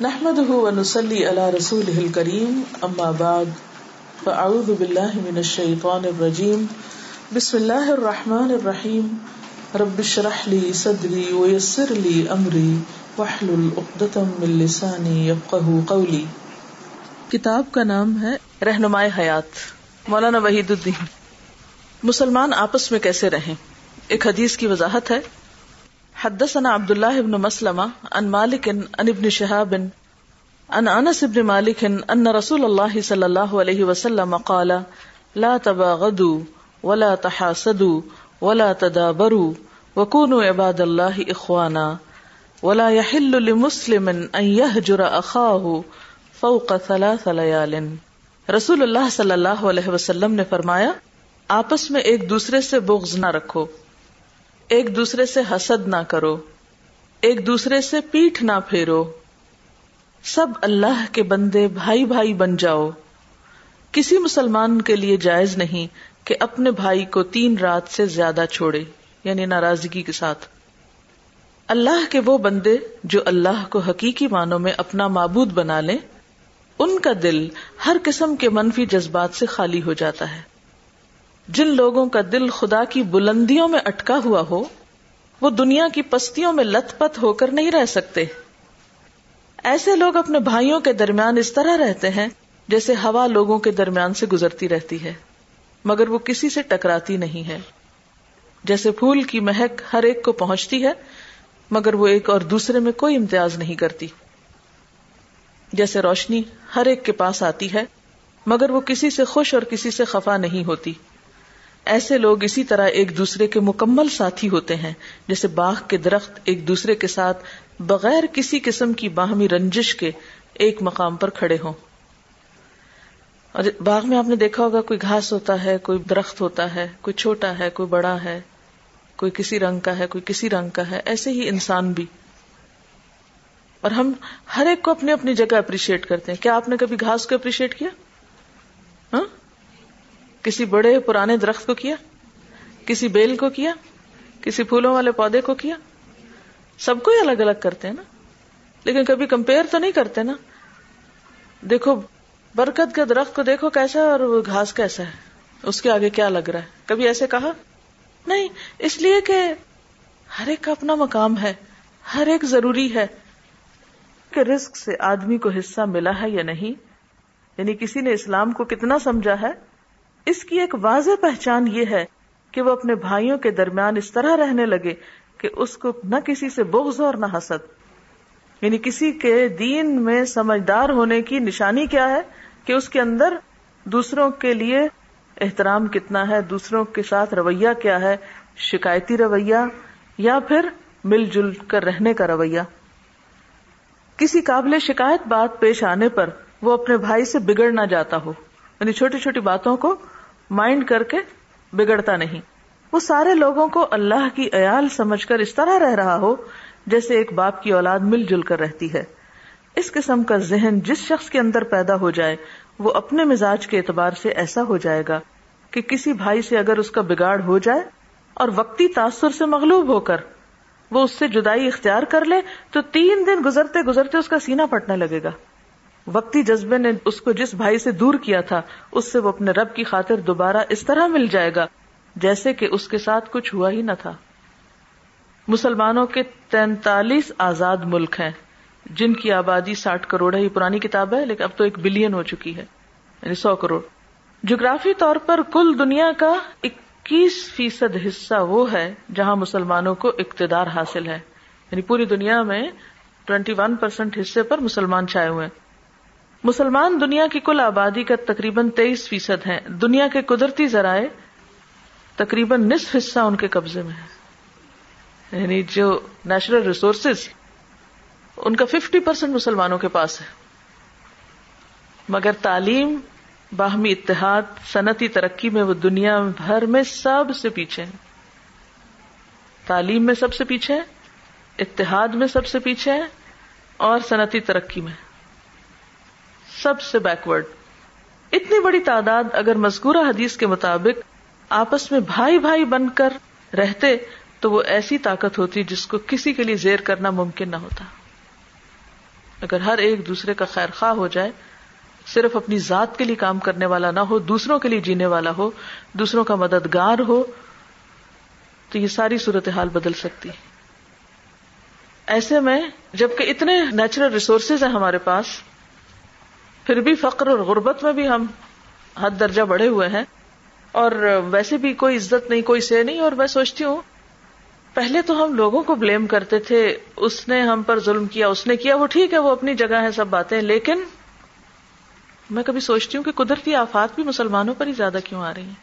نحمده ونصلي على رسوله الكريم اما بعد فاعوذ بالله من الشيطان الرجيم. بسم الله الرحمن الرحيم. رب اشرح لي صدري ويسر لي امري واحلل عقدة من لساني يفقهوا قولي. کتاب کا نام ہے رہنمائے حیات، مولانا وحید الدین مسلمان آپس میں کیسے رہیں؟ ایک حدیث کی وضاحت ہے۔ حدثنا عبد الله بن مسلمة عن مالك عن ابن شهاب عن انس بن مالك ان رسول الله صلى الله عليه وسلم قال، لا تباغضوا ولا تحاسدوا ولا تدابروا وكونوا عباد الله اخوانا ولا يحل لمسلم ان يهجر اخاه فوق ثلاث ليال رسول اللہ صلی اللہ علیہ وسلم نے فرمایا، آپس میں ایک دوسرے سے بغض نہ رکھو۔ ایک دوسرے سے حسد نہ کرو، ایک دوسرے سے پیٹھ نہ پھیرو۔ سب اللہ کے بندے بھائی بھائی بن جاؤ۔ کسی مسلمان کے لیے جائز نہیں کہ اپنے بھائی کو تین رات سے زیادہ چھوڑے یعنی ناراضگی کے ساتھ۔ اللہ کے وہ بندے جو اللہ کو حقیقی معنوں میں اپنا معبود بنا لیں، ان کا دل ہر قسم کے منفی جذبات سے خالی ہو جاتا ہے۔ جن لوگوں کا دل خدا کی بلندیوں میں اٹکا ہوا ہو، وہ دنیا کی پستیوں میں لت پت ہو کر نہیں رہ سکتے۔ ایسے لوگ اپنے بھائیوں کے درمیان اس طرح رہتے ہیں جیسے ہوا لوگوں کے درمیان سے گزرتی رہتی ہے، مگر وہ کسی سے ٹکراتی نہیں ہے۔ جیسے پھول کی مہک ہر ایک کو پہنچتی ہے، مگر وہ ایک اور دوسرے میں کوئی امتیاز نہیں کرتی۔ جیسے روشنی ہر ایک کے پاس آتی ہے، مگر وہ کسی سے خوش اور کسی سے خفا نہیں ہوتی۔ ایسے لوگ اسی طرح ایک دوسرے کے مکمل ساتھی ہوتے ہیں، جیسے باغ کے درخت ایک دوسرے کے ساتھ بغیر کسی قسم کی باہمی رنجش کے ایک مقام پر کھڑے ہوں۔ اور باغ میں آپ نے دیکھا ہوگا کوئی گھاس ہوتا ہے، کوئی درخت ہوتا ہے، کوئی چھوٹا ہے، کوئی بڑا ہے، کوئی کسی رنگ کا ہے، کوئی کسی رنگ کا ہے، ایسے ہی انسان بھی۔ اور ہم ہر ایک کو اپنی اپنی جگہ اپریشیٹ کرتے ہیں۔ کیا آپ نے کبھی گھاس کو اپریشیٹ کیا؟ کسی بڑے پرانے درخت کو کیا؟ کسی بیل کو کیا؟ کسی پھولوں والے پودے کو کیا؟ سب کو ہی الگ الگ کرتے ہیں نا؟ لیکن کبھی کمپیئر تو نہیں کرتے نا؟ دیکھو، برکت کے درخت کو دیکھو کیسا ہے اور وہ گھاس کیسا ہے۔ اس کے آگے کیا لگ رہا ہے؟ کبھی ایسے کہا؟ نہیں، اس لیے کہ ہر ایک کا اپنا مقام ہے، ہر ایک ضروری ہے۔ کہ رزق سے آدمی کو حصہ ملا ہے یا نہیں؟ یعنی کسی نے اسلام کو کتنا سمجھا ہے؟ اس کی ایک واضح پہچان یہ ہے کہ وہ اپنے بھائیوں کے درمیان اس طرح رہنے لگے کہ اس کو نہ کسی سے بغض اور نہ حسد۔ یعنی کسی کے دین میں سمجھدار ہونے کی نشانی کیا ہے کہ اس کے اندر دوسروں کے لیے احترام کتنا ہے، دوسروں کے ساتھ رویہ کیا ہے، شکایتی رویہ یا پھر مل جل کر رہنے کا رویہ۔ کسی قابل شکایت بات پیش آنے پر وہ اپنے بھائی سے بگڑ نہ جاتا ہو۔ یعنی چھوٹی چھوٹی باتوں کو مائنڈ کر کے بگڑتا نہیں۔ وہ سارے لوگوں کو اللہ کی عیال سمجھ کر اس طرح رہ رہا ہو جیسے ایک باپ کی اولاد مل جل کر رہتی ہے۔ اس قسم کا ذہن جس شخص کے اندر پیدا ہو جائے، وہ اپنے مزاج کے اعتبار سے ایسا ہو جائے گا کہ کسی بھائی سے اگر اس کا بگاڑ ہو جائے اور وقتی تاثر سے مغلوب ہو کر وہ اس سے جدائی اختیار کر لے، تو تین دن گزرتے گزرتے اس کا سینہ پھٹنے لگے گا۔ وقتی جذبے نے اس کو جس بھائی سے دور کیا تھا، اس سے وہ اپنے رب کی خاطر دوبارہ اس طرح مل جائے گا، جیسے کہ اس کے ساتھ کچھ ہوا ہی نہ تھا۔ مسلمانوں کے تینتالیس آزاد ملک ہیں، جن کی آبادی ساٹھ کروڑ ہے، یہ پرانی کتاب ہے، لیکن اب تو ایک بلین ہو چکی ہے یعنی سو کروڑ۔ جغرافی طور پر کل دنیا کا اکیس فیصد حصہ وہ ہے جہاں مسلمانوں کو اقتدار حاصل ہے۔ یعنی پوری دنیا میں ٹوینٹی ون پرسینٹ حصے پر مسلمان چھائے ہوئے ہیں۔ مسلمان دنیا کی کل آبادی کا تقریباً تیئیس فیصد ہے دنیا کے قدرتی ذرائع تقریباً نصف حصہ ان کے قبضے میں ہے یعنی جو نیچرل ریسورسز، ان کا ففٹی پرسینٹ مسلمانوں کے پاس ہے۔ مگر تعلیم، باہمی اتحاد، صنعتی ترقی میں وہ دنیا بھر میں سب سے پیچھے ہیں۔ تعلیم میں سب سے پیچھے ہیں، اتحاد میں سب سے پیچھے ہیں اور صنعتی ترقی میں۔ سب سے بیکورڈ۔ اتنی بڑی تعداد اگر مذکورہ حدیث کے مطابق آپس میں بھائی بھائی بن کر رہتے تو وہ ایسی طاقت ہوتی جس کو کسی کے لیے زیر کرنا ممکن نہ ہوتا۔ اگر ہر ایک دوسرے کا خیر خواہ ہو جائے، صرف اپنی ذات کے لیے کام کرنے والا نہ ہو، دوسروں کے لیے جینے والا ہو، دوسروں کا مددگار ہو، تو یہ ساری صورتحال بدل سکتی۔ ایسے میں جبکہ اتنے نیچرل ریسورسز ہیں ہمارے پاس پھر بھی فقر اور غربت میں بھی ہم حد درجہ بڑھے ہوئے ہیں۔ اور ویسے بھی کوئی عزت نہیں، کوئی سے نہیں، اور میں سوچتی ہوں، پہلے تو ہم لوگوں کو بلیم کرتے تھے، اس نے ہم پر ظلم کیا، اس نے کیا، وہ ٹھیک ہے، وہ اپنی جگہ ہے سب باتیں، لیکن میں کبھی سوچتی ہوں کہ قدرتی آفات بھی مسلمانوں پر ہی زیادہ کیوں آ رہی ہیں؟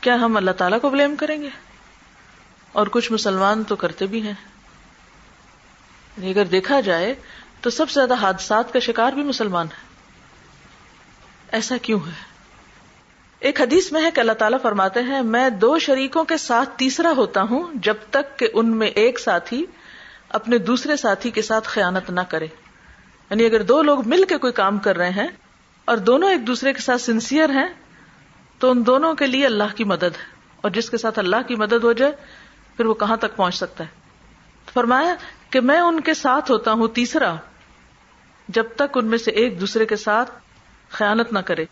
کیا ہم اللہ تعالیٰ کو بلیم کریں گے؟ اور کچھ مسلمان تو کرتے بھی ہیں۔ یعنی اگر دیکھا جائے تو سب سے زیادہ حادثات کا شکار بھی مسلمان ہے۔ ایسا کیوں ہے؟ ایک حدیث میں ہے کہ اللہ تعالیٰ فرماتے ہیں، میں دو شریکوں کے ساتھ تیسرا ہوتا ہوں جب تک کہ ان میں ایک ساتھی اپنے دوسرے ساتھی کے ساتھ خیانت نہ کرے۔ یعنی اگر دو لوگ مل کے کوئی کام کر رہے ہیں اور دونوں ایک دوسرے کے ساتھ سنسیئر ہیں، تو ان دونوں کے لیے اللہ کی مدد ہے۔ اور جس کے ساتھ اللہ کی مدد ہو جائے، پھر وہ کہاں تک پہنچ سکتا ہے؟ فرمایا کہ میں ان کے ساتھ ہوتا ہوں تیسرا، جب تک ان میں سے ایک دوسرے کے ساتھ خیانت نہ کرے۔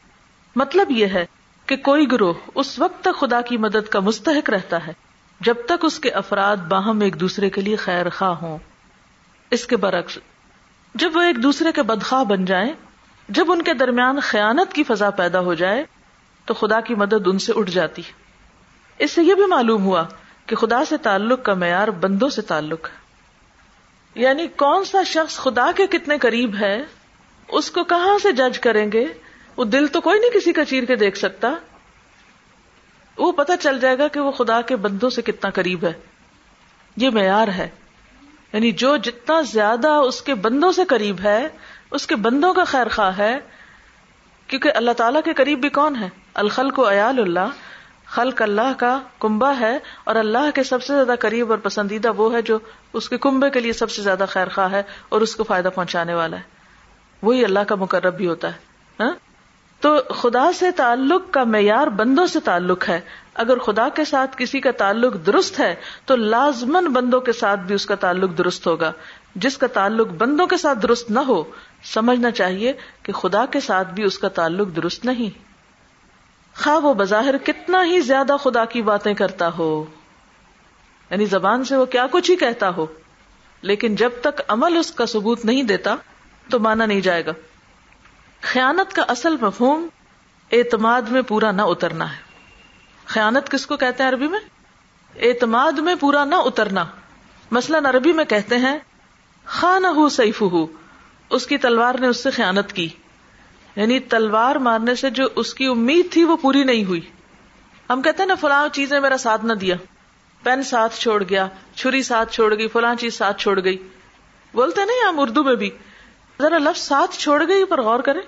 مطلب یہ ہے کہ کوئی گروہ اس وقت تک خدا کی مدد کا مستحق رہتا ہے جب تک اس کے افراد باہم ایک دوسرے کے لیے خیر خواہ ہوں۔ اس کے برعکس، جب وہ ایک دوسرے کے بدخواہ بن جائیں، جب ان کے درمیان خیانت کی فضا پیدا ہو جائے، تو خدا کی مدد ان سے اٹھ جاتی۔ اس سے یہ بھی معلوم ہوا کہ خدا سے تعلق کا معیار بندوں سے تعلق ہے۔ یعنی کون سا شخص خدا کے کتنے قریب ہے؟ اس کو کہاں سے جج کریں گے؟ وہ دل تو کوئی نہیں کسی کا چیر کے دیکھ سکتا۔ وہ پتا چل جائے گا کہ وہ خدا کے بندوں سے کتنا قریب ہے۔ یہ معیار ہے۔ یعنی جو جتنا زیادہ اس کے بندوں سے قریب ہے، اس کے بندوں کا خیر خواہ ہے۔ کیونکہ اللہ تعالیٰ کے قریب بھی کون ہے؟ الخل کو ایال اللہ۔ خلق اللہ کا کنبا ہے اور اللہ کے سب سے زیادہ قریب اور پسندیدہ وہ ہے جو اس کے کنبے کے لیے سب سے زیادہ خیر خواہ ہے اور اس کو فائدہ پہنچانے والا ہے۔ وہی اللہ کا مقرب بھی ہوتا ہے۔ ہاں؟ تو خدا سے تعلق کا معیار بندوں سے تعلق ہے۔ اگر خدا کے ساتھ کسی کا تعلق درست ہے، تو لازمن بندوں کے ساتھ بھی اس کا تعلق درست ہوگا۔ جس کا تعلق بندوں کے ساتھ درست نہ ہو، سمجھنا چاہیے کہ خدا کے ساتھ بھی اس کا تعلق درست نہیں۔ خواہ وہ بظاہر کتنا ہی زیادہ خدا کی باتیں کرتا ہو۔ یعنی زبان سے وہ کیا کچھ ہی کہتا ہو۔ لیکن جب تک عمل اس کا ثبوت نہیں دیتا، تو مانا نہیں جائے گا۔ خیانت کا اصل مفہوم اعتماد میں پورا نہ اترنا ہے۔ خیانت کس کو کہتے ہیں عربی میں؟ اعتماد میں پورا نہ اترنا۔ مثلاً عربی میں کہتے ہیں خان ہو سیف ہو اس کی تلوار نے اس سے خیانت کی۔ یعنی تلوار مارنے سے جو اس کی امید تھی وہ پوری نہیں ہوئی۔ ہم کہتے ہیں نا، فلاں چیز نے میرا ساتھ نہ دیا۔ پین ساتھ چھوڑ گیا، چھری ساتھ چھوڑ گئی، فلاں چیز ساتھ چھوڑ گئی۔ بولتے نہیں ہم اردو میں بھی۔ ذرا لفظ ساتھ چھوڑ گئی پر غور کرے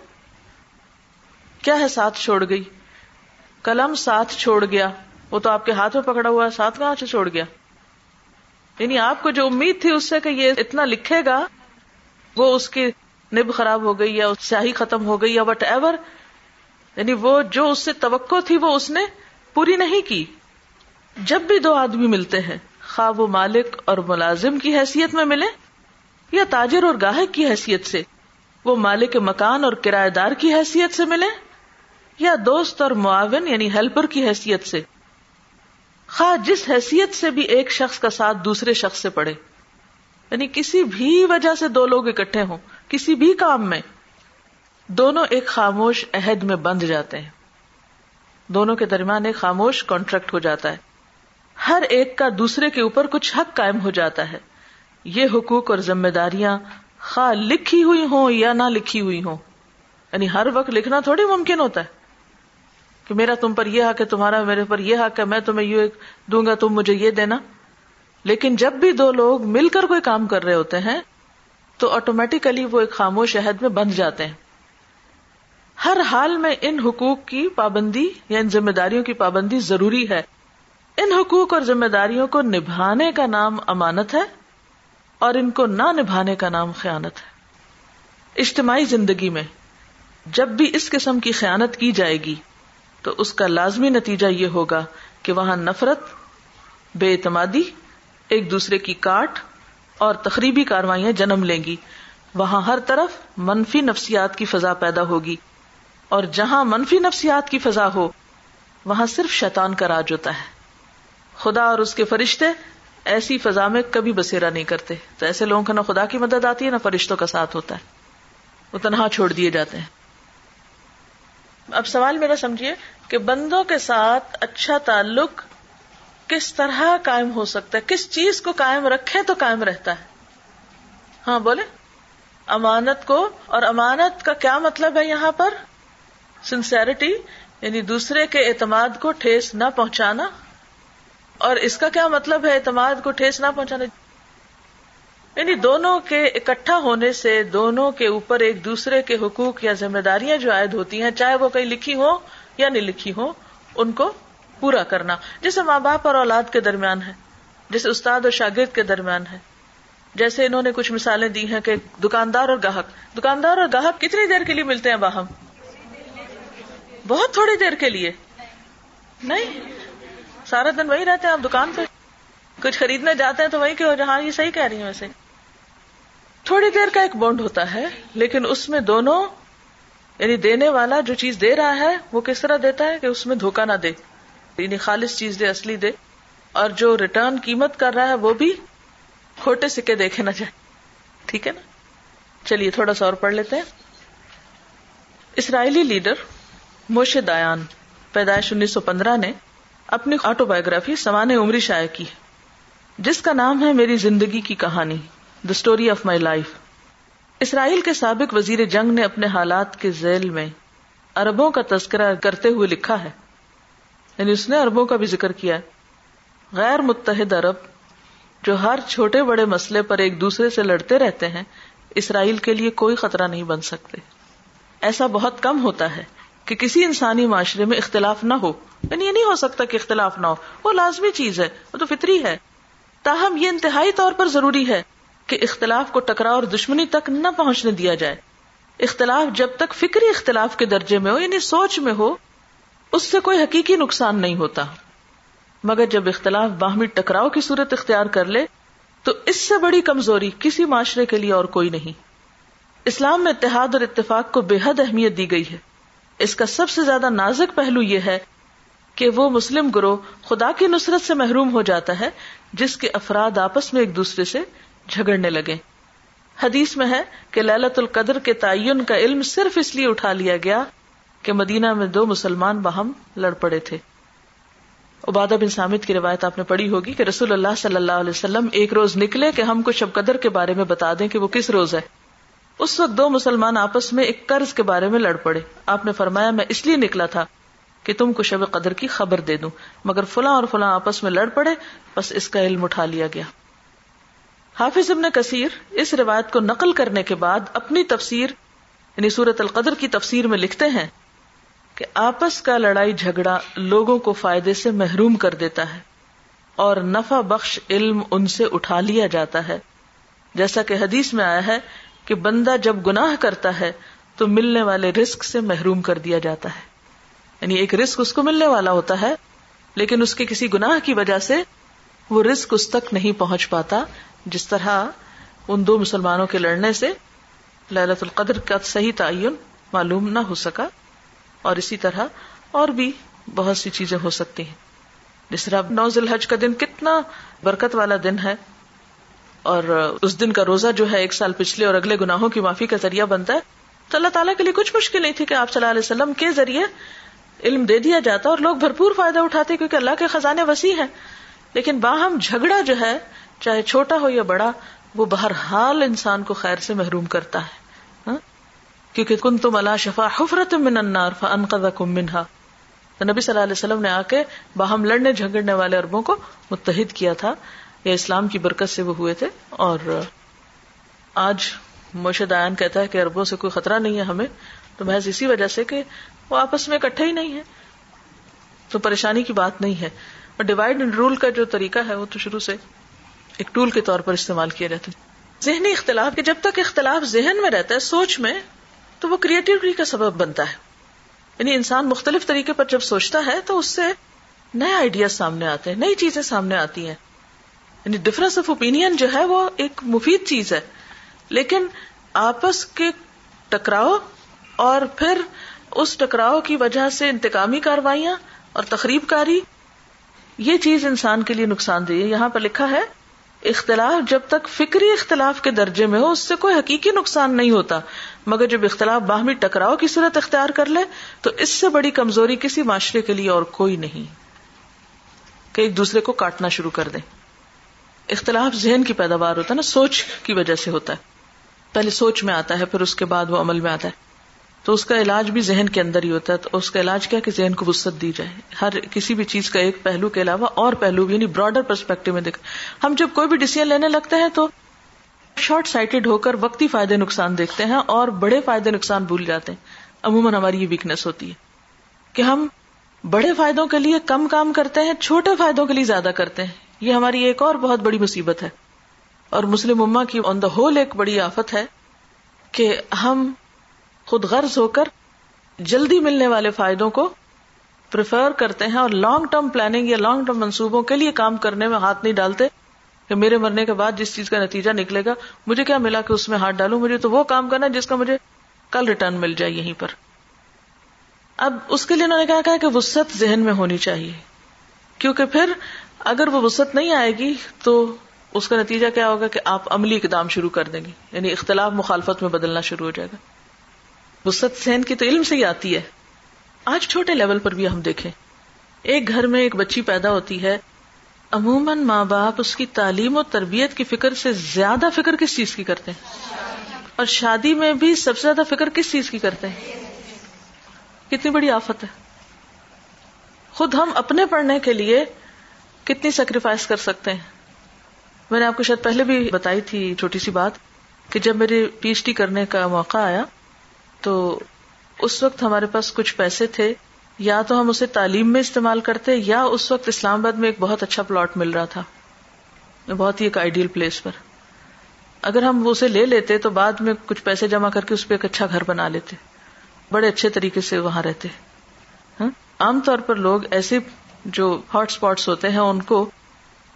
کیا ہے ساتھ چھوڑ گئی؟ قلم ساتھ چھوڑ گیا۔ وہ تو آپ کے ہاتھ میں پکڑا ہوا ہے، ساتھ کہاں سے چھوڑ گیا؟ یعنی آپ کو جو امید تھی اس سے کہ یہ اتنا لکھے گا، وہ اس کی نب خراب ہو گئی یا سیاہی ختم ہو گئی یا وٹ ایور یعنی وہ جو اس سے توقع تھی وہ اس نے پوری نہیں کی۔ جب بھی دو آدمی ملتے ہیں، خواہ وہ مالک اور ملازم کی حیثیت میں ملے یا تاجر اور گاہک کی حیثیت سے، وہ مالک مکان اور کرایہ دار کی حیثیت سے ملے یا دوست اور معاون یعنی ہیلپر کی حیثیت سے۔ خواہ جس حیثیت سے بھی ایک شخص کا ساتھ دوسرے شخص سے پڑے۔ یعنی کسی بھی وجہ سے دو لوگ اکٹھے ہوں۔ کسی بھی کام میں دونوں ایک خاموش عہد میں بند جاتے ہیں۔ دونوں کے درمیان ایک خاموش کانٹریکٹ ہو جاتا ہے۔ ہر ایک کا دوسرے کے اوپر کچھ حق قائم ہو جاتا ہے۔ یہ حقوق اور ذمہ داریاں خواہ لکھی ہوئی ہوں یا نہ لکھی ہوئی ہوں۔ یعنی ہر وقت لکھنا تھوڑی ممکن ہوتا ہے کہ میرا تم پر یہ حق ہے، تمہارا میرے پر یہ حق ہے، میں تمہیں یہ دوں گا، تم مجھے یہ دینا۔ لیکن جب بھی دو لوگ مل کر کوئی کام کر رہے ہوتے ہیں تو آٹومیٹیکلی وہ ایک خاموش عہد میں بند جاتے ہیں۔ ہر حال میں ان حقوق کی پابندی یا ان ذمہ داریوں کی پابندی ضروری ہے۔ ان حقوق اور ذمہ داریوں کو نبھانے کا نام امانت ہے اور ان کو نہ نبھانے کا نام خیانت ہے۔ اجتماعی زندگی میں جب بھی اس قسم کی خیانت کی جائے گی تو اس کا لازمی نتیجہ یہ ہوگا کہ وہاں نفرت، بے اعتمادی، ایک دوسرے کی کاٹ اور تقریبی کاروائیاں جنم لیں گی۔ وہاں ہر طرف منفی نفسیات کی فضا پیدا ہوگی۔ اور جہاں منفی نفسیات کی فضا ہو، وہاں صرف شیطان کا راج ہوتا ہے۔ خدا اور اس کے فرشتے ایسی فضا میں کبھی بسیرا نہیں کرتے۔ تو ایسے لوگوں کا نہ خدا کی مدد آتی ہے، نہ فرشتوں کا ساتھ ہوتا ہے۔ وہ تنہا چھوڑ دیے جاتے ہیں۔ اب سوال میرا سمجھیے کہ بندوں کے ساتھ اچھا تعلق کس طرح قائم ہو سکتا ہے؟ کس چیز کو قائم رکھے تو قائم رہتا ہے۔ ہاں بولے۔ امانت کو، اور امانت کا کیا مطلب ہے یہاں پر؟ سنسیرٹی یعنی دوسرے کے اعتماد کو ٹھیس نہ پہنچانا۔ اور اس کا کیا مطلب ہے اعتماد کو ٹھیس نہ پہنچانا؟ یعنی دونوں کے اکٹھا ہونے سے دونوں کے اوپر ایک دوسرے کے حقوق یا ذمہ داریاں جو عائد ہوتی ہیں، چاہے وہ کہیں لکھی ہو یا نہیں لکھی ہو ان کو پورا کرنا، جیسے ماں باپ اور اولاد کے درمیان ہے، جیسے استاد اور شاگرد کے درمیان ہے۔ جیسے انہوں نے کچھ مثالیں دی ہیں کہ دکاندار اور گاہک، دکاندار اور گاہک کتنی دیر کے لیے ملتے ہیں باہم؟ بہت تھوڑی دیر کے لیے۔ نہیں، سارا دن وہی رہتے ہیں، آپ دکان پہ کچھ خریدنے جاتے ہیں تو وہی کہ جہاں یہ صحیح کہہ رہی ہوں ویسے۔ تھوڑی دیر کا ایک بونڈ ہوتا ہے، لیکن اس میں دونوں یعنی دینے والا جو چیز دے رہا ہے، وہ کس طرح دیتا ہے کہ اس میں دھوکا نہ دے؟ یعنی خالص چیز دے، اصلی دے۔ اور جو ریٹرن قیمت کر رہا ہے، وہ بھی کھوٹے سکے دیکھے نہ جائے۔ ٹھیک ہے نا؟ چلیے، تھوڑا سا اور پڑھ لیتے ہیں۔ اسرائیلی لیڈر موشے دایان، پیدائش انیس سو پندرہ نے اپنی آٹو بایوگرافی سوان عمری شائع کی۔ جس کا نام ہے میری زندگی کی کہانی the story of my life اسرائیل کے سابق وزیر جنگ نے اپنے حالات کے ذیل میں اربوں کا تذکرہ کرتے ہوئے لکھا ہے۔ یعنی اس نے اربوں کا بھی ذکر کیا ہے۔ غیر متحد عرب جو ہر چھوٹے بڑے مسئلے پر ایک دوسرے سے لڑتے رہتے ہیں، اسرائیل کے لیے کوئی خطرہ نہیں بن سکتے۔ ایسا بہت کم ہوتا ہے کہ کسی انسانی معاشرے میں اختلاف نہ ہو۔ یعنی یہ نہیں ہو سکتا کہ اختلاف نہ ہو۔ وہ لازمی چیز ہے، وہ تو فطری ہے۔ تاہم یہ انتہائی طور پر ضروری ہے کہ اختلاف کو ٹکرا اور دشمنی تک نہ پہنچنے دیا جائے۔ اختلاف جب تک فکری اختلاف کے درجے میں ہو یعنی سوچ میں ہو اس سے کوئی حقیقی نقصان نہیں ہوتا۔ مگر جب اختلاف باہمی ٹکراؤ کی صورت اختیار کر لے، تو اس سے بڑی کمزوری کسی معاشرے کے لیے اور کوئی نہیں۔ اسلام میں اتحاد اور اتفاق کو بے حد اہمیت دی گئی ہے۔ اس کا سب سے زیادہ نازک پہلو یہ ہے کہ وہ مسلم گروہ خدا کی نصرت سے محروم ہو جاتا ہے، جس کے افراد آپس میں ایک دوسرے سے جھگڑنے لگے۔ حدیث میں ہے کہ للت القدر کے تعین کا علم صرف اس لیے اٹھا لیا گیا کہ مدینہ میں دو مسلمان باہم لڑ پڑے تھے۔ عبادہ بن سامد کی روایت آپ نے پڑھی ہوگی کہ رسول اللہ صلی اللہ علیہ وسلم ایک روز نکلے کہ ہم کو شب قدر کے بارے میں بتا دیں کہ وہ کس روز ہے۔ اس وقت دو مسلمان آپس میں ایک قرض کے بارے میں لڑ پڑے۔ آپ نے فرمایا، میں اس لیے نکلا تھا کہ تم کو شب قدر کی خبر دے دوں، مگر فلاں اور فلاں آپس میں لڑ پڑے، بس اس کا علم اٹھا لیا گیا۔ حافظ ابن کثیر اس روایت کو نقل کرنے کے بعد اپنی تفسیر یعنی سورت القدر کی تفسیر میں لکھتے ہیں کہ آپس کا لڑائی جھگڑا لوگوں کو فائدے سے محروم کر دیتا ہے اور نفع بخش علم ان سے اٹھا لیا جاتا ہے۔ جیسا کہ حدیث میں آیا ہے کہ بندہ جب گناہ کرتا ہے تو ملنے والے رسک سے محروم کر دیا جاتا ہے۔ یعنی ایک رسک اس کو ملنے والا ہوتا ہے، لیکن اس کے کسی گناہ کی وجہ سے وہ رسک اس تک نہیں پہنچ پاتا جس طرح ان دو مسلمانوں کے لڑنے سے للت القدر کا صحیح تعین معلوم نہ ہو سکا۔ اور اسی طرح اور بھی بہت سی چیزیں ہو سکتی ہیں۔ جس طرح نوز الحج کا دن کتنا برکت والا دن ہے۔ اور اس دن کا روزہ جو ہے ایک سال پچھلے اور اگلے گناہوں کی معافی کا ذریعہ بنتا ہے۔ تو اللہ تعالیٰ کے لیے کچھ مشکل نہیں تھی کہ آپ صلی اللہ علیہ وسلم کے ذریعے علم دے دیا جاتا اور لوگ بھرپور فائدہ اٹھاتے کیونکہ اللہ کے خزانے وسیع ہیں۔ لیکن باہم جھگڑا جو ہے، چاہے چھوٹا ہو یا بڑا، وہ بہرحال انسان کو خیر سے محروم کرتا ہے۔ کیونکہ کن تم اللہ شفا حفرت من النار فانقذکم منہا۔ تو نبی صلی اللہ علیہ وسلم نے آ کے باہم لڑنے جھگڑنے والے اربوں کو متحد کیا تھا۔ یا اسلام کی برکت سے وہ ہوئے تھے۔ اور آج مرشد آیان کہتا ہے کہ اربوں سے کوئی خطرہ نہیں ہے ہمیں۔ تو محض اسی وجہ سے کہ وہ آپس میں اکٹھے ہی نہیں ہے تو پریشانی کی بات نہیں ہے۔ اور ڈیوائڈ اینڈ رول کا جو طریقہ ہے وہ تو شروع سے ایک ٹول کے طور پر استعمال کیے رہتے ذہنی اختلاف کہ جب تک اختلاف ذہن میں رہتا ہے، سوچ میں تو وہ کریٹیوٹی کا سبب بنتا ہے۔ یعنی انسان مختلف طریقے پر جب سوچتا ہے تو اس سے نئے آئیڈیاز سامنے آتے ہیں، نئی چیزیں سامنے آتی ہیں۔ یعنی ڈفرنس آف اوپین جو ہے وہ ایک مفید چیز ہے۔ لیکن آپس کے ٹکراؤ اور پھر اس ٹکراؤ کی وجہ سے انتقامی کاروائیاں اور تقریب کاری، یہ چیز انسان کے لیے نقصان دہ یہاں پر لکھا ہے اختلاف جب تک فکری اختلاف کے درجے میں ہو، اس سے کوئی حقیقی نقصان نہیں ہوتا۔ مگر جب اختلاف باہمی ٹکراؤ کی صورت اختیار کر لے، تو اس سے بڑی کمزوری کسی معاشرے کے لیے اور کوئی نہیں۔ کہ ایک دوسرے کو کاٹنا شروع کر دیں۔ اختلاف ذہن کی پیداوار ہوتا ہے نا، سوچ کی وجہ سے ہوتا ہے۔ پہلے سوچ میں آتا ہے، پھر اس کے بعد وہ عمل میں آتا ہے۔ تو اس کا علاج بھی ذہن کے اندر ہی ہوتا ہے، تو اس کا علاج کیا کہ ذہن کو وسط دی جائے۔ ہر کسی بھی چیز کا ایک پہلو کے علاوہ اور پہلو بھی یعنی براڈر پرسپیکٹو میں دیکھ ہم جب کوئی بھی ڈیسیزن لینے لگتے ہیں تو شارٹ سائٹڈ ہو کر وقتی فائدے نقصان دیکھتے ہیں اور بڑے فائدے نقصان بھول جاتے ہیں۔ عموماً ہماری یہ ویکنیس ہوتی ہے کہ ہم بڑے فائدوں کے لیے کم کام کرتے ہیں، چھوٹے فائدوں کے لیے زیادہ کرتے ہیں۔ یہ ہماری ایک اور بہت بڑی مصیبت ہے۔ اور مسلم اما کی آن دا ہول ایک بڑی آفت ہے کہ ہم خود غرض ہو کر جلدی ملنے والے فائدوں کو پریفر کرتے ہیں اور لانگ ٹرم پلاننگ یا لانگ ٹرم منصوبوں کے لیے کام کرنے میں ہاتھ نہیں ڈالتے کہ میرے مرنے کے بعد جس چیز کا نتیجہ نکلے گا مجھے کیا ملا کہ اس میں ہاتھ ڈالوں؟ مجھے تو وہ کام کرنا جس کا مجھے کل ریٹرن مل جائے یہیں پر۔ اب اس کے لیے انہوں نے کہا, کہا کہ وسط ذہن میں ہونی چاہیے۔ کیونکہ پھر اگر وہ وسط نہیں آئے گی تو اس کا نتیجہ کیا ہوگا کہ آپ عملی اقدام شروع کر دیں گے یعنی اختلاف مخالفت میں بدلنا شروع ہو جائے گا۔ وسط ذہن کی تو علم سے ہی آتی ہے۔ آج چھوٹے لیول پر بھی ہم دیکھیں۔ ایک گھر میں ایک بچی پیدا ہوتی ہے۔ عموماً ماں باپ اس کی تعلیم و تربیت کی فکر سے زیادہ فکر کس چیز کی کرتے ہیں؟ اور شادی میں بھی سب سے زیادہ فکر کس چیز کی کرتے ہیں؟ کتنی بڑی آفت ہے۔ خود ہم اپنے پڑھنے کے لیے کتنی سیکریفائس کر سکتے ہیں۔ میں نے آپ کو شاید پہلے بھی بتائی تھی چھوٹی سی بات کہ جب میرے پی ایچ ڈی کرنے کا موقع آیا تو اس وقت ہمارے پاس کچھ پیسے تھے، یا تو ہم اسے تعلیم میں استعمال کرتے، یا اس وقت اسلام آباد میں ایک بہت اچھا پلاٹ مل رہا تھا۔ بہت ہی ایک آئیڈیل پلیس پر۔ اگر ہم اسے لے لیتے تو بعد میں کچھ پیسے جمع کر کے اس پہ ایک اچھا گھر بنا لیتے۔ بڑے اچھے طریقے سے وہاں رہتے۔ ہاں؟ عام طور پر لوگ ایسے جو ہاٹ اسپاٹس ہوتے ہیں، ان کو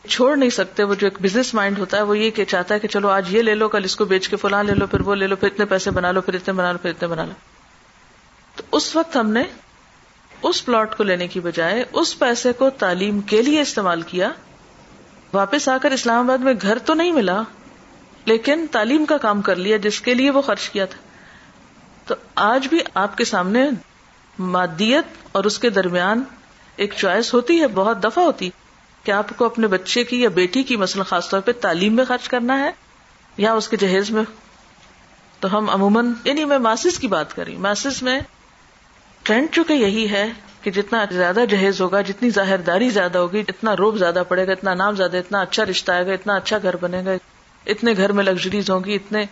چھوڑ نہیں سکتے، وہ جو ایک بزنس مائنڈ ہوتا ہے، وہ یہ کہ چاہتا ہے کہ چلو آج یہ لے لو، کل اس کو بیچ کے فلاں لے لو، پھر وہ لے لو، پھر اتنے پیسے بنا لو، پھر اتنے بنا لو، پھر اتنے بنا لو۔ تو اس وقت ہم نے اس پلاٹ کو لینے کی بجائے اس پیسے کو تعلیم کے لیے استعمال کیا۔ واپس آ کر اسلام آباد میں گھر تو نہیں ملا، لیکن تعلیم کا کام کر لیا، جس کے لیے وہ خرچ کیا تھا۔ تو آج بھی آپ کے سامنے مادیت اور اس کے درمیان ایک چوائس ہوتی ہے، بہت دفعہ ہوتی۔ کہ آپ کو اپنے بچے کی یا بیٹی کی مثلا خاص طور پہ تعلیم میں خرچ کرنا ہے یا اس کے جہیز میں؟ تو ہم عموماً یعنی میں ماسز کی بات کری ماسز میں ٹرینڈ چونکہ یہی ہے کہ جتنا زیادہ جہیز ہوگا، جتنی ظاہر داری زیادہ ہوگی، اتنا روب زیادہ پڑے گا، اتنا نام زیادہ، اتنا اچھا رشتہ آئے گا، اتنا اچھا گھر بنے گا، اتنے گھر میں لگژریز ہوں گی، اتنے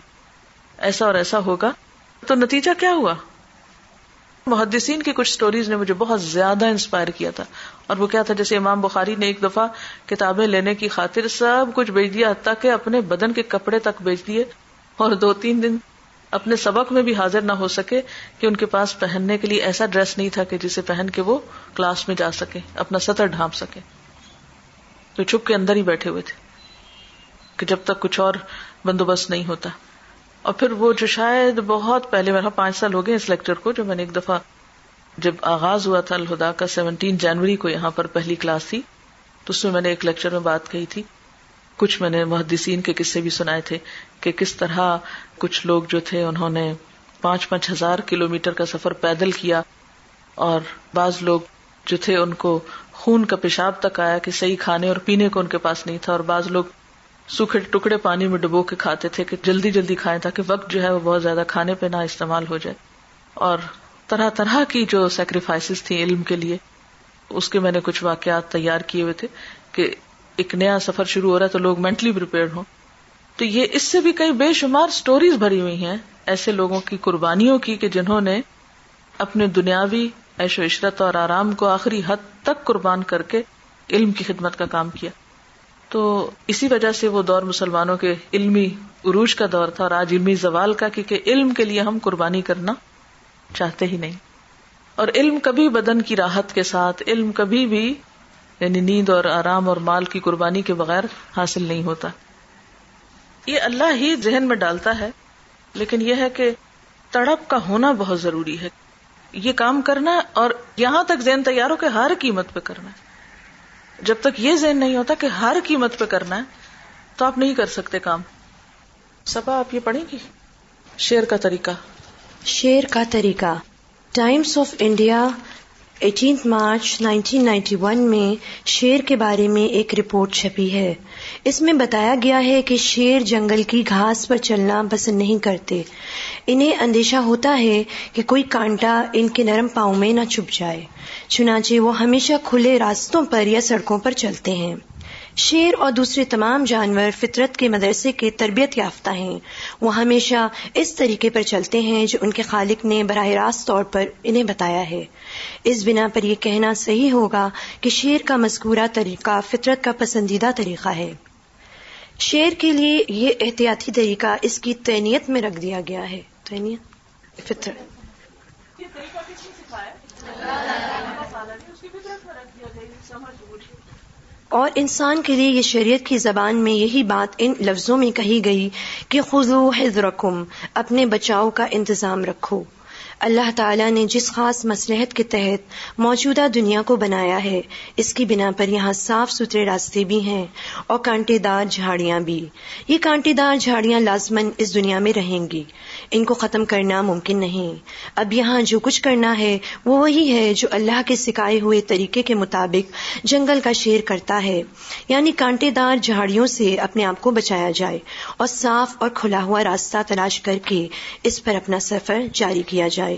ایسا اور ایسا ہوگا۔ تو نتیجہ کیا ہوا؟ محدثین کی کچھ سٹوریز نے مجھے بہت زیادہ انسپائر کیا تھا۔ اور وہ کیا تھا، جیسے امام بخاری نے ایک دفعہ کتابیں لینے کی خاطر سب کچھ بیچ دیا، حتیٰ کہ اپنے بدن کے کپڑے تک بیچ دیے اور دو تین دن اپنے سبق میں بھی حاضر نہ ہو سکے کہ ان کے پاس پہننے کے لیے ایسا ڈریس نہیں تھا کہ جسے پہن کے وہ کلاس میں جا سکے، اپنا سطر ڈھانپ سکے۔ تو چھپ کے اندر ہی بیٹھے ہوئے تھے کہ جب تک کچھ اور بندوبست نہیں ہوتا۔ اور پھر وہ جو شاید بہت پہلے میرا پانچ سال ہو گئے اس لیکچر کو، جو میں نے ایک دفعہ جب آغاز ہوا تھا الہدا کا سیونٹین جنوری کو یہاں پر پہلی کلاس تھی، تو اس میں میں نے ایک لیکچر میں بات کہی تھی۔ کچھ میں نے محدثین کے قصے بھی سنائے تھے کہ کس طرح کچھ لوگ جو تھے انہوں نے پانچ پانچ ہزار کلو میٹر کا سفر پیدل کیا اور بعض لوگ جو تھے ان کو خون کا پیشاب تک آیا کہ صحیح کھانے اور پینے کو ان کے پاس نہیں تھا اور بعض لوگ سوکھے ٹکڑے پانی میں ڈبو کے کھاتے تھے کہ جلدی جلدی کھائیں تاکہ وقت جو ہے وہ بہت زیادہ کھانے پہ نہ استعمال ہو جائے۔ اور طرح طرح کی جو سیکریفائس تھی علم کے لیے، اس کے میں نے کچھ واقعات تیار کیے ہوئے تھے کہ ایک نیا سفر شروع ہو رہا ہے تو لوگ مینٹلی پریپیئر ہوں۔ تو یہ اس سے بھی کئی بے شمار سٹوریز بھری ہوئی ہیں ایسے لوگوں کی قربانیوں کی کہ جنہوں نے اپنے دنیاوی عیش و عشرت اور آرام کو آخری حد تک قربان کر کے علم کی خدمت کا کام کیا۔ تو اسی وجہ سے وہ دور مسلمانوں کے علمی عروج کا دور تھا اور آج علمی زوال کا، کیونکہ علم کے لیے ہم قربانی کرنا چاہتے ہی نہیں۔ اور علم کبھی بدن کی راحت کے ساتھ، علم کبھی بھی یعنی نیند اور آرام اور مال کی قربانی کے بغیر حاصل نہیں ہوتا۔ یہ اللہ ہی ذہن میں ڈالتا ہے، لیکن یہ ہے کہ تڑپ کا ہونا بہت ضروری ہے۔ یہ کام کرنا اور یہاں تک ذہن تیار ہو کہ ہر قیمت پہ کرنا ہے۔ جب تک یہ ذہن نہیں ہوتا کہ ہر قیمت پہ کرنا ہے، تو آپ نہیں کر سکتے کام۔ سپا آپ یہ پڑھیں گی؟ شیر کا طریقہ۔ شیر کا طریقہ۔ Times of India eighteenth March 1991 میں شیر کے بارے میں ایک رپورٹ چھپی ہے۔ اس میں بتایا گیا ہے کہ شیر جنگل کی گھاس پر چلنا پسند نہیں کرتے۔ انہیں اندیشہ ہوتا ہے کہ کوئی کانٹا ان کے نرم پاؤں میں نہ چھپ جائے۔ چنانچہ وہ ہمیشہ کھلے راستوں پر یا سڑکوں پر چلتے ہیں۔ شیر اور دوسرے تمام جانور فطرت کے مدرسے کے تربیت یافتہ ہیں۔ وہ ہمیشہ اس طریقے پر چلتے ہیں جو ان کے خالق نے براہ راست طور پر انہیں بتایا ہے۔ اس بنا پر یہ کہنا صحیح ہوگا کہ شیر کا مذکورہ طریقہ فطرت کا پسندیدہ طریقہ ہے۔ شیر کے لیے یہ احتیاطی طریقہ اس کی تعینیت میں رکھ دیا گیا ہے۔ فطرت اور انسان کے لیے یہ شریعت کی زبان میں یہی بات ان لفظوں میں کہی گئی کہ خزو حضرکم اپنے بچاؤ کا انتظام رکھو۔ اللہ تعالیٰ نے جس خاص مسلحت کے تحت موجودہ دنیا کو بنایا ہے، اس کی بنا پر یہاں صاف ستھرے راستے بھی ہیں اور کانٹے دار جھاڑیاں بھی۔ یہ کانٹے دار جھاڑیاں لازمن اس دنیا میں رہیں گی۔ ان کو ختم کرنا ممکن نہیں۔ اب یہاں جو کچھ کرنا ہے، وہ وہی ہے جو اللہ کے سکھائے ہوئے طریقے کے مطابق جنگل کا شیر کرتا ہے۔ یعنی کانٹے دار جھاڑیوں سے اپنے آپ کو بچایا جائے اور صاف اور کھلا ہوا راستہ تلاش کر کے اس پر اپنا سفر جاری کیا جائے۔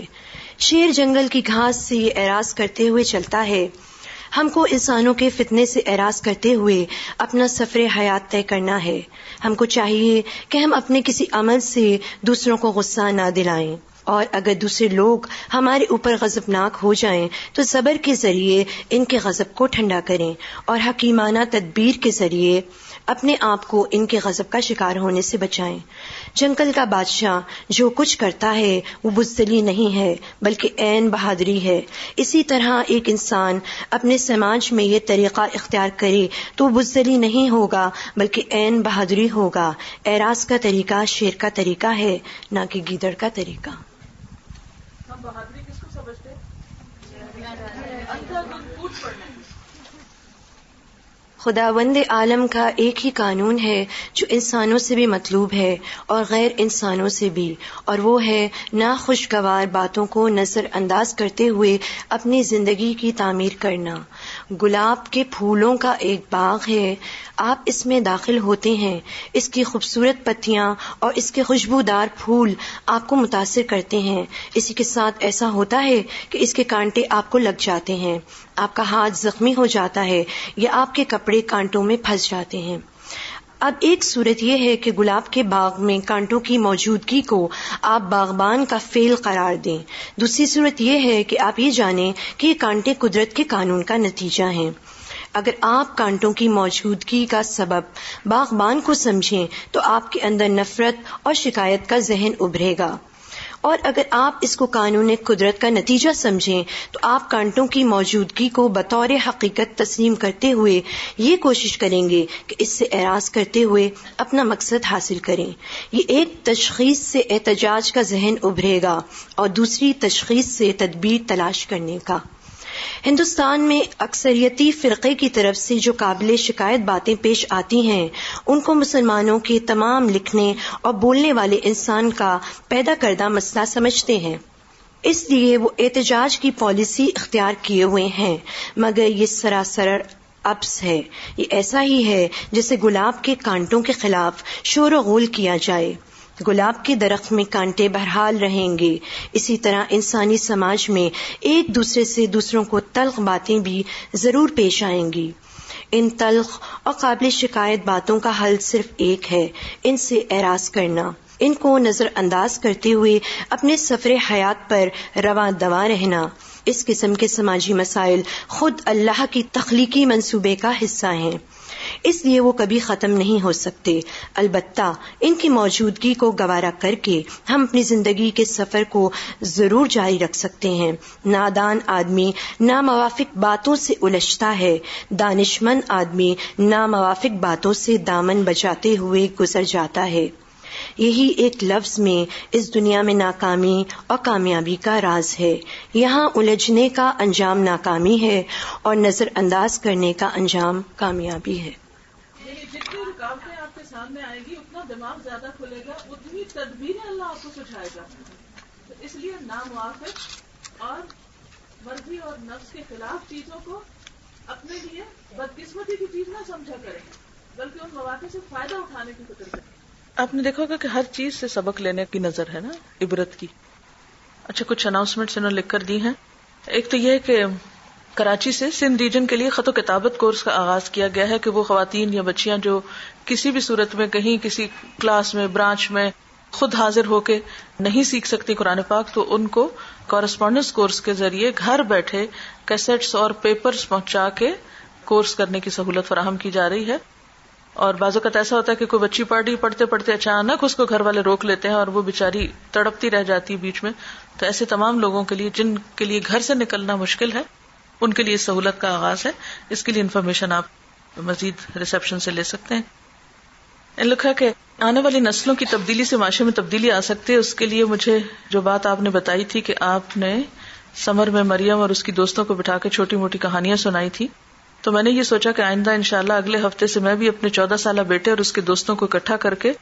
شیر جنگل کی گھاس سے اعراض کرتے ہوئے چلتا ہے۔ ہم کو انسانوں کے فتنے سے اعراض کرتے ہوئے اپنا سفر حیات طے کرنا ہے۔ ہم کو چاہیے کہ ہم اپنے کسی عمل سے دوسروں کو غصہ نہ دلائیں۔ اور اگر دوسرے لوگ ہمارے اوپر غضبناک ہو جائیں، تو صبر کے ذریعے ان کے غضب کو ٹھنڈا کریں۔ اور حکیمانہ تدبیر کے ذریعے اپنے آپ کو ان کے غضب کا شکار ہونے سے بچائیں۔ جنگل کا بادشاہ جو کچھ کرتا ہے وہ بزدلی نہیں ہے، بلکہ عین بہادری ہے۔ اسی طرح ایک انسان اپنے سماج میں یہ طریقہ اختیار کرے تو بزدلی نہیں ہوگا، بلکہ عین بہادری ہوگا۔ اعراض کا طریقہ، شیر کا طریقہ ہے، نہ کہ گیدڑ کا طریقہ بہادری کس کو سمجھتے خدا وند عالم کا ایک ہی قانون ہے جو انسانوں سے بھی مطلوب ہے اور غیر انسانوں سے بھی، اور وہ ہے ناخوشگوار باتوں کو نظر انداز کرتے ہوئے اپنی زندگی کی تعمیر کرنا۔ گلاب کے پھولوں کا ایک باغ ہے۔ آپ اس میں داخل ہوتے ہیں۔ اس کی خوبصورت پتیاں اور اس کے خوشبودار پھول آپ کو متاثر کرتے ہیں۔ اسی کے ساتھ ایسا ہوتا ہے کہ اس کے کانٹے آپ کو لگ جاتے ہیں۔ آپ کا ہاتھ زخمی ہو جاتا ہے یا آپ کے کپڑے کانٹوں میں پھنس جاتے ہیں۔ اب ایک صورت یہ ہے کہ گلاب کے باغ میں کانٹوں کی موجودگی کو آپ باغبان کا فیل قرار دیں۔ دوسری صورت یہ ہے کہ آپ یہ جانیں کہ یہ کانٹے قدرت کے قانون کا نتیجہ ہیں۔ اگر آپ کانٹوں کی موجودگی کا سبب باغبان کو سمجھیں تو آپ کے اندر نفرت اور شکایت کا ذہن ابھرے گا۔ اور اگر آپ اس کو قانون قدرت کا نتیجہ سمجھیں، تو آپ کانٹوں کی موجودگی کو بطور حقیقت تسلیم کرتے ہوئے یہ کوشش کریں گے کہ اس سے اعراض کرتے ہوئے اپنا مقصد حاصل کریں۔ یہ ایک تشخیص سے احتجاج کا ذہن ابھرے گا اور دوسری تشخیص سے تدبیر تلاش کرنے کا۔ ہندوستان میں اکثریتی فرقے کی طرف سے جو قابل شکایت باتیں پیش آتی ہیں، ان کو مسلمانوں کے تمام لکھنے اور بولنے والے انسان کا پیدا کردہ مسئلہ سمجھتے ہیں۔ اس لیے وہ احتجاج کی پالیسی اختیار کیے ہوئے ہیں، مگر یہ سراسر ابس ہے۔ یہ ایسا ہی ہے جیسے گلاب کے کانٹوں کے خلاف شور و غول کیا جائے۔ گلاب کے درخت میں کانٹے بہرحال رہیں گے۔ اسی طرح انسانی سماج میں ایک دوسرے سے دوسروں کو تلخ باتیں بھی ضرور پیش آئیں گی۔ ان تلخ اور قابل شکایت باتوں کا حل صرف ایک ہے، ان سے اعراض کرنا۔ ان کو نظر انداز کرتے ہوئے اپنے سفر حیات پر رواں دوا رہنا۔ اس قسم کے سماجی مسائل خود اللہ کی تخلیقی منصوبے کا حصہ ہیں۔ اس لیے وہ کبھی ختم نہیں ہو سکتے۔ البتہ ان کی موجودگی کو گوارا کر کے ہم اپنی زندگی کے سفر کو ضرور جاری رکھ سکتے ہیں۔ نادان آدمی ناموافق باتوں سے الجھتا ہے۔ دانش مند آدمی ناموافق باتوں سے دامن بچاتے ہوئے گزر جاتا ہے۔ یہی ایک لفظ میں اس دنیا میں ناکامی اور کامیابی کا راز ہے۔ یہاں الجھنے کا انجام ناکامی ہے اور نظر انداز کرنے کا انجام کامیابی ہے۔ جتنی رکاوٹیں آپ کے سامنے آئے گی، اتنا دماغ زیادہ کھلے گا، اتنی تدبیریں اللہ آپ کو سجھائے گا۔ تو اس لیے ناموافق اور مرضی اور نفس کے خلاف چیزوں کو اپنے لیے بدقسمتی کی چیز نہ سمجھا کریں، بلکہ ان مواقع سے فائدہ اٹھانے کی فکر کریں۔ آپ نے دیکھا ہوگا کہ ہر چیز سے سبق لینے کی نظر ہے نا، عبرت کی۔ اچھا کچھ اناؤنسمنٹ انہوں نے لکھ کر دی ہیں۔ ایک تو یہ کہ کراچی سے سندھ ریجن کے لیے خط و کتابت کورس کا آغاز کیا گیا ہے کہ وہ خواتین یا بچیاں جو کسی بھی صورت میں کہیں کسی کلاس میں، برانچ میں خود حاضر ہو کے نہیں سیکھ سکتی قرآن پاک، تو ان کو کورسپونڈینس کورس کے ذریعے گھر بیٹھے کیسٹس اور پیپرز پہنچا کے کورس کرنے کی سہولت فراہم کی جا رہی ہے۔ اور بعض اوقات ایسا ہوتا ہے کہ کوئی بچی پڑھ رہی، پڑھتے پڑھتے اچانک اس کو گھر والے روک لیتے ہیں اور وہ بےچاری تڑپتی رہ جاتی ہے بیچ میں۔ تو ایسے تمام لوگوں کے لیے، جن کے لیے گھر سے نکلنا مشکل ہے ان کے لیے سہولت کا آغاز ہے۔ اس کے لیے انفارمیشن آپ مزید ریسپشن سے لے سکتے ہیں۔ لکھا کہ آنے والی نسلوں کی تبدیلی سے معاشرے میں تبدیلی آ سکتی ہے۔ اس کے لیے مجھے جو بات آپ نے بتائی تھی کہ آپ نے سمر میں مریم اور اس کی دوستوں کو بٹھا کے چھوٹی موٹی کہانیاں سنائی تھی۔ تو میں نے یہ سوچا کہ آئندہ ان شاء اللہ اگلے ہفتے سے میں بھی اپنے چودہ سالہ بیٹے اور اس کے دوستوں کو اکٹھا کر کے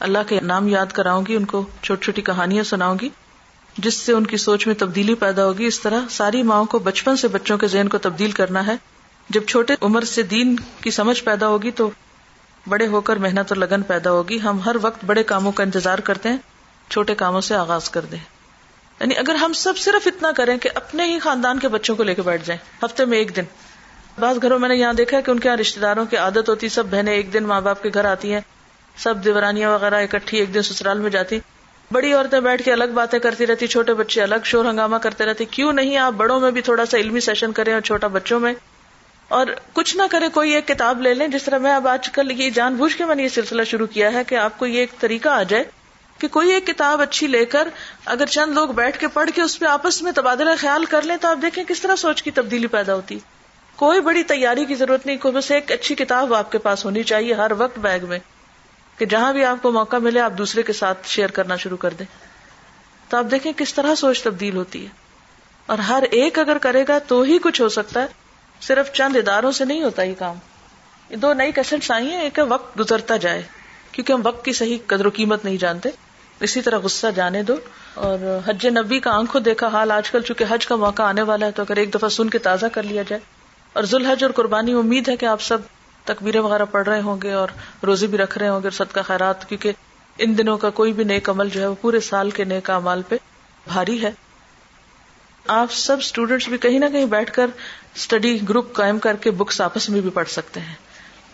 اللہ کے نام یاد کراؤں گی، ان کو چھوٹی چھوٹی کہانیاں سناؤں گی۔ جس سے ان کی سوچ میں تبدیلی پیدا ہوگی، اس طرح ساری ماؤں کو بچپن سے بچوں کے ذہن کو تبدیل کرنا ہے۔ جب چھوٹے عمر سے دین کی سمجھ پیدا ہوگی تو بڑے ہو کر محنت اور لگن پیدا ہوگی۔ ہم ہر وقت بڑے کاموں کا انتظار کرتے ہیں، چھوٹے کاموں سے آغاز کر دیں۔ یعنی اگر ہم سب صرف اتنا کریں کہ اپنے ہی خاندان کے بچوں کو لے کے بیٹھ جائیں، ہفتے میں ایک دن۔ بعض گھروں میں نے یہاں دیکھا کہ ان کے یہاں رشتے داروں کی عادت ہوتی، سب بہنیں ایک دن ماں باپ کے گھر آتی ہیں، سب دیورانیاں وغیرہ اکٹھی ایک دن سسرال میں جاتی۔ بڑی عورتیں بیٹھ کے الگ باتیں کرتی رہتی، چھوٹے بچے الگ شور ہنگامہ کرتے رہتے۔ کیوں نہیں آپ بڑوں میں بھی تھوڑا سا علمی سیشن کریں اور چھوٹا بچوں میں؟ اور کچھ نہ کرے کوئی ایک کتاب لے لیں۔ جس طرح میں اب آج کل یہ جان بوجھ کے میں نے یہ سلسلہ شروع کیا ہے کہ آپ کو یہ ایک طریقہ آ جائے کہ کوئی ایک کتاب اچھی لے کر اگر چند لوگ بیٹھ کے پڑھ کے اس پہ آپس میں تبادلہ خیال کر لیں تو آپ دیکھیں کس طرح سوچ کی تبدیلی پیدا ہوتی۔ کوئی بڑی تیاری کی ضرورت نہیں، کوئی بس ایک اچھی کتاب آپ کے پاس ہونی چاہیے ہر وقت بیگ میں۔ کہ جہاں بھی آپ کو موقع ملے آپ دوسرے کے ساتھ شیئر کرنا شروع کر دیں۔ تو آپ دیکھیں کس طرح سوچ تبدیل ہوتی ہے۔ اور ہر ایک اگر کرے گا تو ہی کچھ ہو سکتا ہے۔ صرف چند اداروں سے نہیں ہوتا یہ کام۔ دو نئی کیسٹس آئی ہیں، ایک وقت گزرتا جائے، کیونکہ ہم وقت کی صحیح قدر و قیمت نہیں جانتے۔ اسی طرح غصہ جانے دو۔ اور حج نبی کا آنکھوں دیکھا حال آج کل، چونکہ حج کا موقع آنے والا ہے، تو اگر ایک دفعہ سن کے تازہ کر لیا جائے۔ اور ذوالحج اور قربانی، امید ہے کہ آپ سب تکبیریں وغیرہ پڑھ رہے ہوں گے اور روزی بھی رکھ رہے ہوں گے صدقہ خیرات، کیونکہ ان دنوں کا کوئی بھی نیک عمل جو ہے وہ پورے سال کے نیک امال پہ بھاری ہے۔ آپ سب اسٹوڈینٹس بھی کہیں نہ کہیں بیٹھ کر اسٹڈی گروپ قائم کر کے بکس آپس میں بھی پڑھ سکتے ہیں۔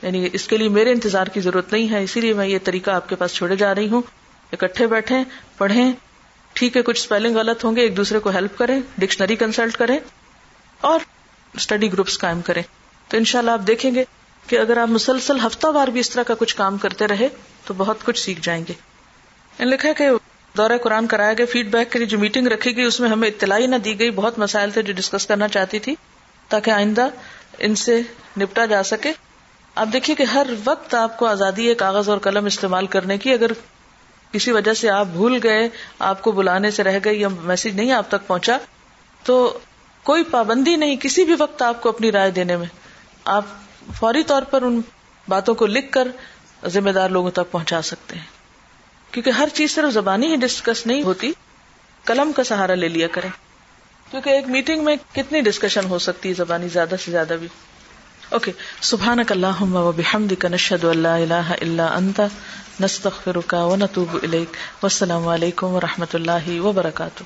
یعنی اس کے لیے میرے انتظار کی ضرورت نہیں ہے، اسی لیے میں یہ طریقہ آپ کے پاس چھوڑے جا رہی ہوں۔ اکٹھے بیٹھے پڑھیں۔ ٹھیک ہے، کچھ اسپیلنگ غلط ہوں گے، ایک دوسرے کو ہیلپ کریں ڈکشنری کنسلٹ کریں اور اسٹڈی گروپس قائم کریں۔ تو انشاءاللہ آپ دیکھیں گے کہ اگر آپ مسلسل ہفتہ وار بھی اس طرح کا کچھ کام کرتے رہے تو بہت کچھ سیکھ جائیں گے۔ یعنی لکھا کہ دورہ قرآن کرایا گیا فیڈ بیک کے لیے جو میٹنگ رکھی گئی، اس میں ہمیں اطلاع نہ دی گئی۔ بہت مسائل تھے جو ڈسکس کرنا چاہتی تھی تاکہ آئندہ ان سے نپٹا جا سکے۔ آپ دیکھیے کہ ہر وقت آپ کو آزادی ہے کاغذ اور قلم استعمال کرنے کی اگر کسی وجہ سے آپ بھول گئے، آپ کو بلانے سے رہ گئے یا میسج نہیں آپ تک پہنچا، تو کوئی پابندی نہیں کسی بھی وقت آپ کو اپنی رائے دینے میں۔ آپ فوری طور پر ان باتوں کو لکھ کر ذمہ دار لوگوں تک پہنچا سکتے ہیں۔ کیونکہ ہر چیز صرف زبانی ہی ڈسکس نہیں ہوتی، قلم کا سہارا لے لیا کریں۔ کیونکہ ایک میٹنگ میں کتنی ڈسکشن ہو سکتی ہے زبانی زیادہ سے زیادہ بھی۔ اوکے سبحان اللہ و بحمد کا نشد اللہ اللہ اللہ انت نستخر کا و نتوب السلام علیکم و رحمۃ اللہ وبرکاتہ۔